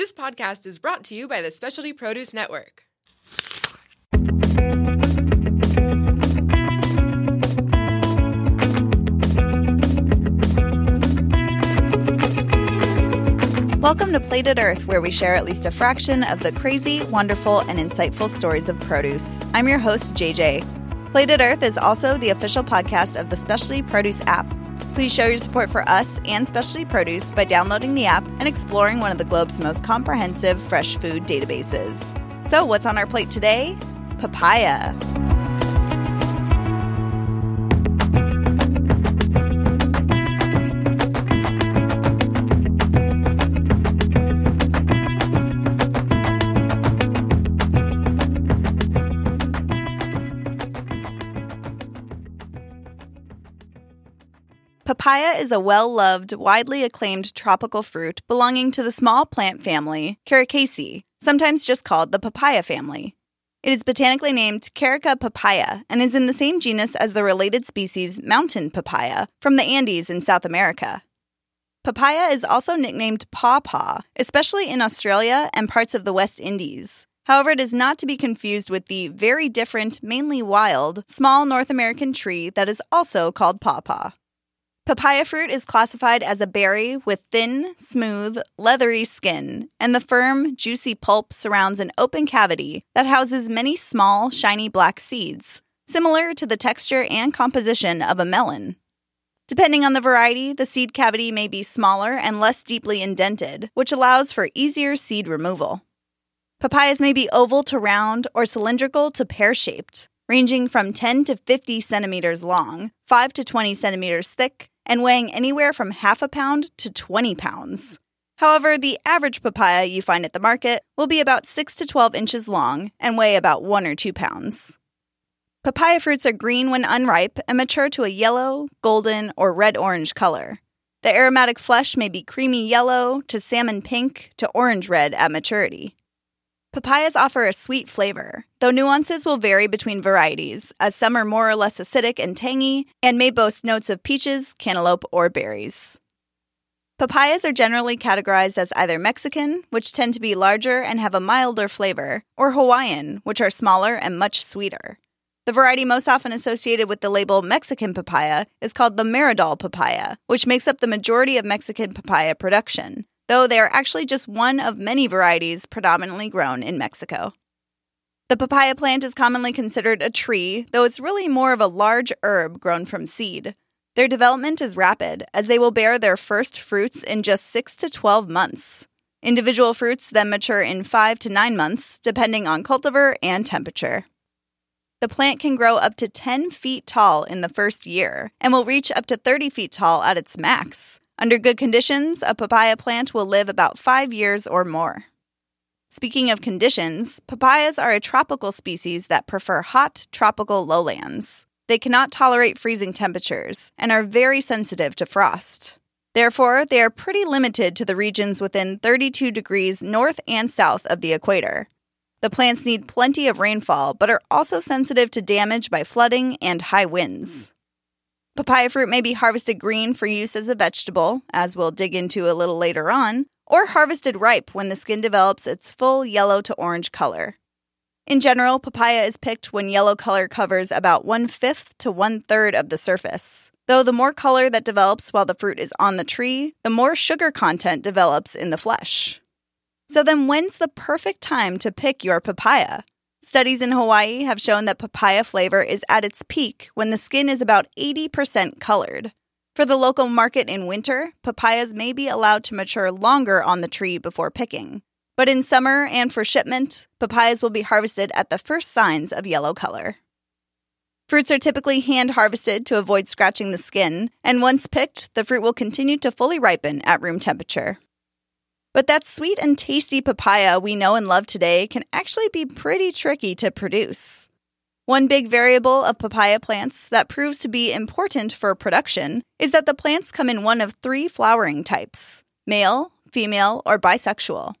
This podcast is brought to you by the Specialty Produce Network. Welcome to Plated Earth, where we share at least a fraction of the crazy, wonderful, and insightful stories of produce. I'm your host, JJ. Plated Earth is also the official podcast of the Specialty Produce app. Please show your support for us and Specialty Produce by downloading the app and exploring one of the globe's most comprehensive fresh food databases. So, what's on our plate today? Papaya. Papaya is a well loved, widely acclaimed tropical fruit belonging to the small plant family Caricaceae, sometimes just called the papaya family. It is botanically named Carica papaya and is in the same genus as the related species mountain papaya from the Andes in South America. Papaya is also nicknamed pawpaw, especially in Australia and parts of the West Indies. However, it is not to be confused with the very different, mainly wild, small North American tree that is also called pawpaw. Papaya fruit is classified as a berry with thin, smooth, leathery skin, and the firm, juicy pulp surrounds an open cavity that houses many small, shiny black seeds, similar to the texture and composition of a melon. Depending on the variety, the seed cavity may be smaller and less deeply indented, which allows for easier seed removal. Papayas may be oval to round or cylindrical to pear shaped, ranging from 10 to 50 centimeters long, 5 to 20 centimeters thick, and weighing anywhere from half a pound to 20 pounds. However, the average papaya you find at the market will be about 6 to 12 inches long and weigh about 1 or 2 pounds. Papaya fruits are green when unripe and mature to a yellow, golden, or red orange color. The aromatic flesh may be creamy yellow to salmon pink to orange red at maturity. Papayas offer a sweet flavor, though nuances will vary between varieties, as some are more or less acidic and tangy and may boast notes of peaches, cantaloupe, or berries. Papayas are generally categorized as either Mexican, which tend to be larger and have a milder flavor, or Hawaiian, which are smaller and much sweeter. The variety most often associated with the label Mexican papaya is called the Maradol papaya, which makes up the majority of Mexican papaya production, though they are actually just one of many varieties predominantly grown in Mexico. The papaya plant is commonly considered a tree, though it's really more of a large herb grown from seed. Their development is rapid, as they will bear their first fruits in just 6 to 12 months. Individual fruits then mature in 5 to 9 months, depending on cultivar and temperature. The plant can grow up to 10 feet tall in the first year and will reach up to 30 feet tall at its max. Under good conditions, a papaya plant will live about 5 years or more. Speaking of conditions, papayas are a tropical species that prefer hot, tropical lowlands. They cannot tolerate freezing temperatures and are very sensitive to frost. Therefore, they are pretty limited to the regions within 32 degrees north and south of the equator. The plants need plenty of rainfall, but are also sensitive to damage by flooding and high winds. Papaya fruit may be harvested green for use as a vegetable, as we'll dig into a little later on, or harvested ripe when the skin develops its full yellow to orange color. In general, papaya is picked when yellow color covers about one fifth to one third of the surface. Though the more color that develops while the fruit is on the tree, the more sugar content develops in the flesh. So then, when's the perfect time to pick your papaya? Studies in Hawaii have shown that papaya flavor is at its peak when the skin is about 80% colored. For the local market in winter, papayas may be allowed to mature longer on the tree before picking. But in summer and for shipment, papayas will be harvested at the first signs of yellow color. Fruits are typically hand harvested to avoid scratching the skin, and once picked, the fruit will continue to fully ripen at room temperature. But that sweet and tasty papaya we know and love today can actually be pretty tricky to produce. One big variable of papaya plants that proves to be important for production is that the plants come in one of three flowering types male, female, or bisexual.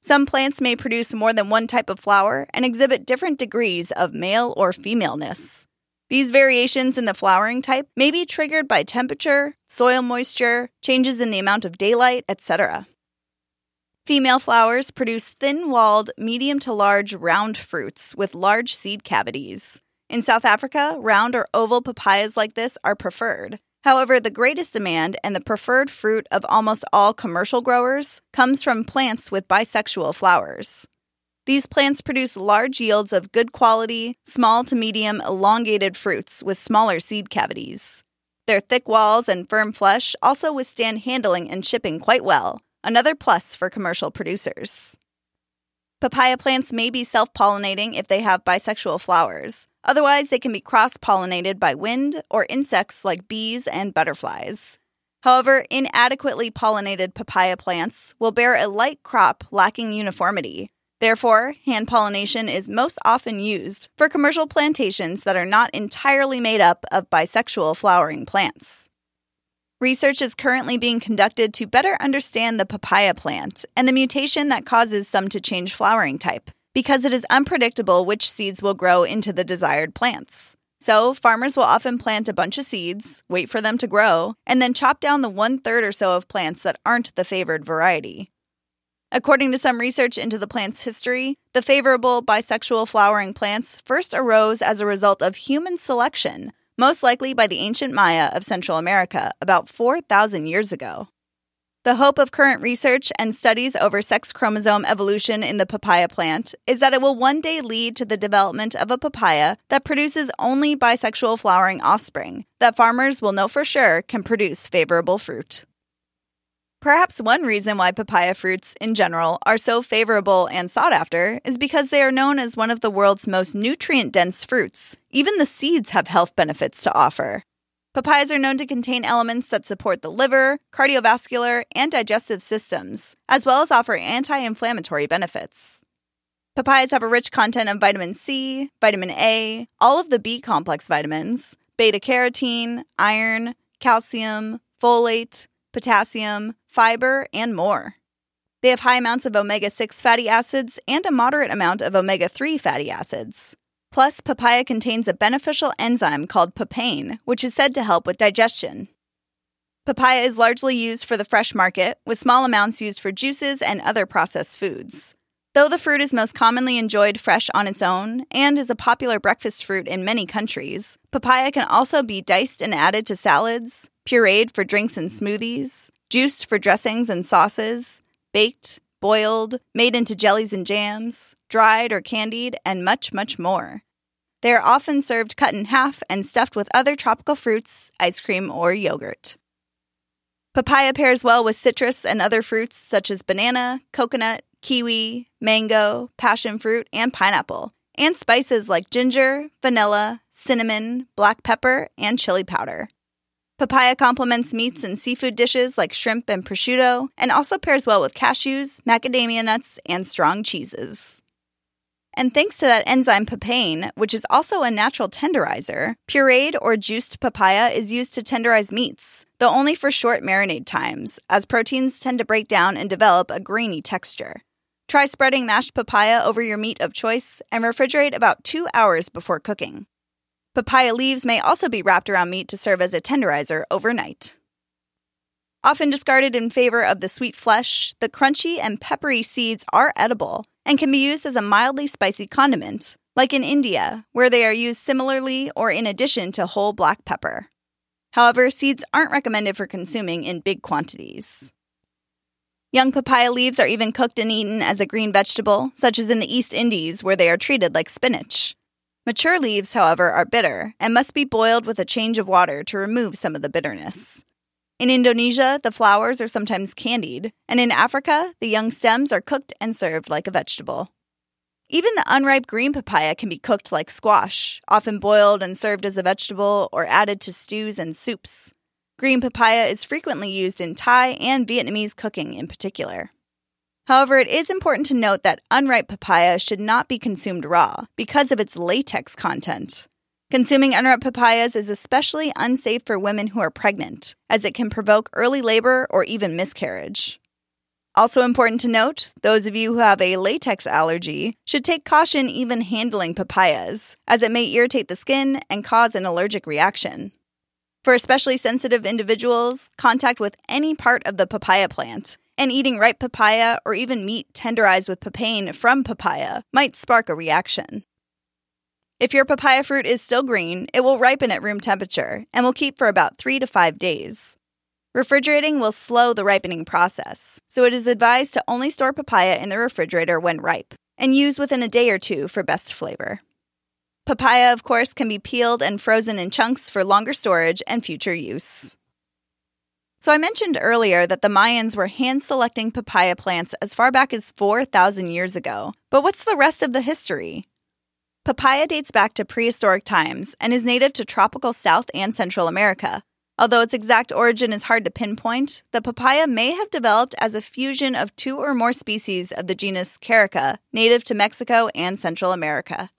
Some plants may produce more than one type of flower and exhibit different degrees of male or femaleness. These variations in the flowering type may be triggered by temperature, soil moisture, changes in the amount of daylight, etc. Female flowers produce thin walled, medium to large round fruits with large seed cavities. In South Africa, round or oval papayas like this are preferred. However, the greatest demand and the preferred fruit of almost all commercial growers comes from plants with bisexual flowers. These plants produce large yields of good quality, small to medium elongated fruits with smaller seed cavities. Their thick walls and firm flesh also withstand handling and shipping quite well, another plus for commercial producers. Papaya plants may be self pollinating if they have bisexual flowers, Otherwise, they can be cross pollinated by wind or insects like bees and butterflies. However, inadequately pollinated papaya plants will bear a light crop lacking uniformity. Therefore, hand pollination is most often used for commercial plantations that are not entirely made up of bisexual flowering plants. Research is currently being conducted to better understand the papaya plant and the mutation that causes some to change flowering type because it is unpredictable which seeds will grow into the desired plants. So, farmers will often plant a bunch of seeds, wait for them to grow, and then chop down the one third or so of plants that aren't the favored variety. According to some research into the plant's history, the favorable bisexual flowering plants first arose as a result of human selection, most likely by the ancient Maya of Central America about 4,000 years ago. The hope of current research and studies over sex chromosome evolution in the papaya plant is that it will one day lead to the development of a papaya that produces only bisexual flowering offspring that farmers will know for sure can produce favorable fruit. Perhaps one reason why papaya fruits in general are so favorable and sought after is because they are known as one of the world's most nutrient dense fruits. Even the seeds have health benefits to offer. Papayas are known to contain elements that support the liver, cardiovascular, and digestive systems, as well as offer anti inflammatory benefits. Papayas have a rich content of vitamin C, vitamin A, all of the B complex vitamins, beta carotene, iron, calcium, folate, potassium, fiber, and more. They have high amounts of omega 6 fatty acids and a moderate amount of omega 3 fatty acids. Plus, papaya contains a beneficial enzyme called papain, which is said to help with digestion. Papaya is largely used for the fresh market, with small amounts used for juices and other processed foods. Though the fruit is most commonly enjoyed fresh on its own and is a popular breakfast fruit in many countries, papaya can also be diced and added to salads, pureed for drinks and smoothies, juiced for dressings and sauces, baked, boiled, made into jellies and jams, dried or candied, and much, much more. They are often served cut in half and stuffed with other tropical fruits, ice cream, or yogurt. Papaya pairs well with citrus and other fruits such as banana, coconut, kiwi, mango, passion fruit, and pineapple, and spices like ginger, vanilla, cinnamon, black pepper, and chili powder. Papaya complements meats and seafood dishes like shrimp and prosciutto, and also pairs well with cashews, macadamia nuts, and strong cheeses. And thanks to that enzyme papain, which is also a natural tenderizer, pureed or juiced papaya is used to tenderize meats, though only for short marinade times, as proteins tend to break down and develop a grainy texture. Try spreading mashed papaya over your meat of choice and refrigerate about two hours before cooking. Papaya leaves may also be wrapped around meat to serve as a tenderizer overnight. Often discarded in favor of the sweet flesh, the crunchy and peppery seeds are edible and can be used as a mildly spicy condiment, like in India, where they are used similarly or in addition to whole black pepper. However, seeds aren't recommended for consuming in big quantities. Young papaya leaves are even cooked and eaten as a green vegetable, such as in the East Indies, where they are treated like spinach. Mature leaves, however, are bitter and must be boiled with a change of water to remove some of the bitterness. In Indonesia, the flowers are sometimes candied, and in Africa, the young stems are cooked and served like a vegetable. Even the unripe green papaya can be cooked like squash, often boiled and served as a vegetable or added to stews and soups. Green papaya is frequently used in Thai and Vietnamese cooking in particular. However, it is important to note that unripe papaya should not be consumed raw because of its latex content. Consuming unripe papayas is especially unsafe for women who are pregnant, as it can provoke early labor or even miscarriage. Also important to note, those of you who have a latex allergy should take caution even handling papayas, as it may irritate the skin and cause an allergic reaction. For especially sensitive individuals, contact with any part of the papaya plant and eating ripe papaya or even meat tenderized with papain from papaya might spark a reaction. If your papaya fruit is still green, it will ripen at room temperature and will keep for about three to five days. Refrigerating will slow the ripening process, so it is advised to only store papaya in the refrigerator when ripe and use within a day or two for best flavor. Papaya, of course, can be peeled and frozen in chunks for longer storage and future use. So, I mentioned earlier that the Mayans were hand selecting papaya plants as far back as 4,000 years ago. But what's the rest of the history? Papaya dates back to prehistoric times and is native to tropical South and Central America, Although its exact origin is hard to pinpoint, the papaya may have developed as a fusion of two or more species of the genus Carica, native to Mexico and Central America.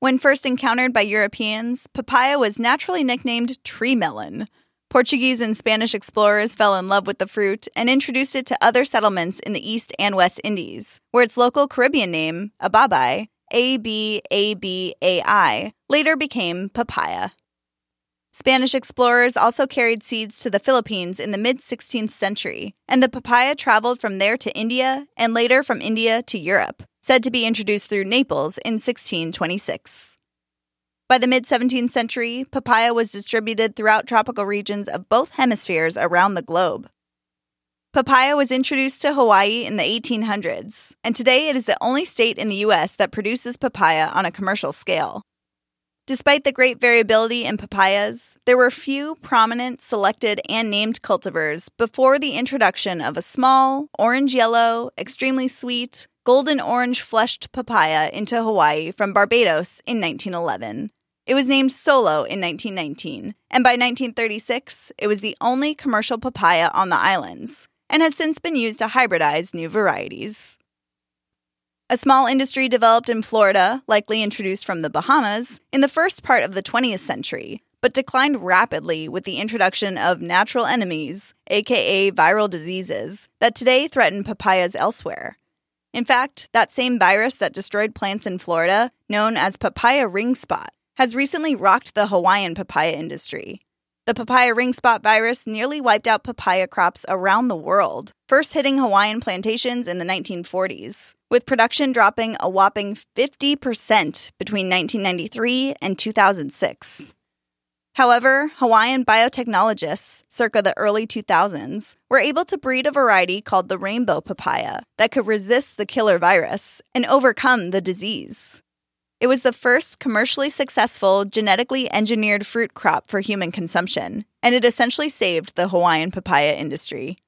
When first encountered by Europeans, papaya was naturally nicknamed tree melon. Portuguese and Spanish explorers fell in love with the fruit and introduced it to other settlements in the East and West Indies, where its local Caribbean name, ababai, A B A B A I, later became papaya. Spanish explorers also carried seeds to the Philippines in the mid 16th century, and the papaya traveled from there to India and later from India to Europe, said to be introduced through Naples in 1626. By the mid 17th century, papaya was distributed throughout tropical regions of both hemispheres around the globe. Papaya was introduced to Hawaii in the 1800s, and today it is the only state in the U.S. that produces papaya on a commercial scale. Despite the great variability in papayas, there were few prominent selected and named cultivars before the introduction of a small, orange yellow, extremely sweet, golden orange fleshed papaya into Hawaii from Barbados in 1911. It was named Solo in 1919, and by 1936, it was the only commercial papaya on the islands, and has since been used to hybridize new varieties. A small industry developed in Florida, likely introduced from the Bahamas, in the first part of the 20th century, but declined rapidly with the introduction of natural enemies, aka viral diseases, that today threaten papayas elsewhere. In fact, that same virus that destroyed plants in Florida, known as papaya ring spot, has recently rocked the Hawaiian papaya industry. The papaya ring spot virus nearly wiped out papaya crops around the world, first hitting Hawaiian plantations in the 1940s with production dropping a whopping 50% between 1993 and 2006. However, Hawaiian biotechnologists, circa the early 2000s, were able to breed a variety called the rainbow papaya that could resist the killer virus and overcome the disease. It was the first commercially successful genetically engineered fruit crop for human consumption, and it essentially saved the Hawaiian papaya industry.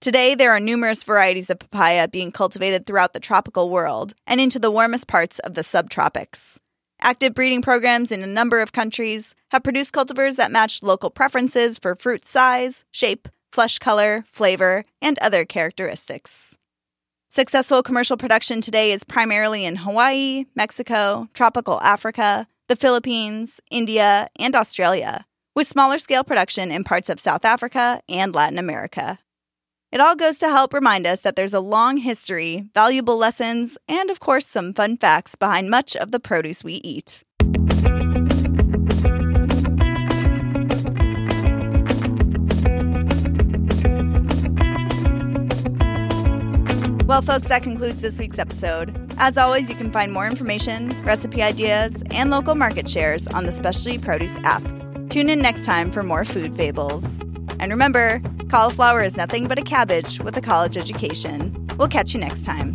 Today, there are numerous varieties of papaya being cultivated throughout the tropical world and into the warmest parts of the subtropics. Active breeding programs in a number of countries have produced cultivars that match local preferences for fruit size, shape, flesh color, flavor, and other characteristics. Successful commercial production today is primarily in Hawaii, Mexico, tropical Africa, the Philippines, India, and Australia, with smaller scale production in parts of South Africa and Latin America. It all goes to help remind us that there's a long history, valuable lessons, and of course, some fun facts behind much of the produce we eat. Well, folks, that concludes this week's episode. As always, you can find more information, recipe ideas, and local market shares on the Specialty Produce app. Tune in next time for more food fables. And remember, cauliflower is nothing but a cabbage with a college education. We'll catch you next time.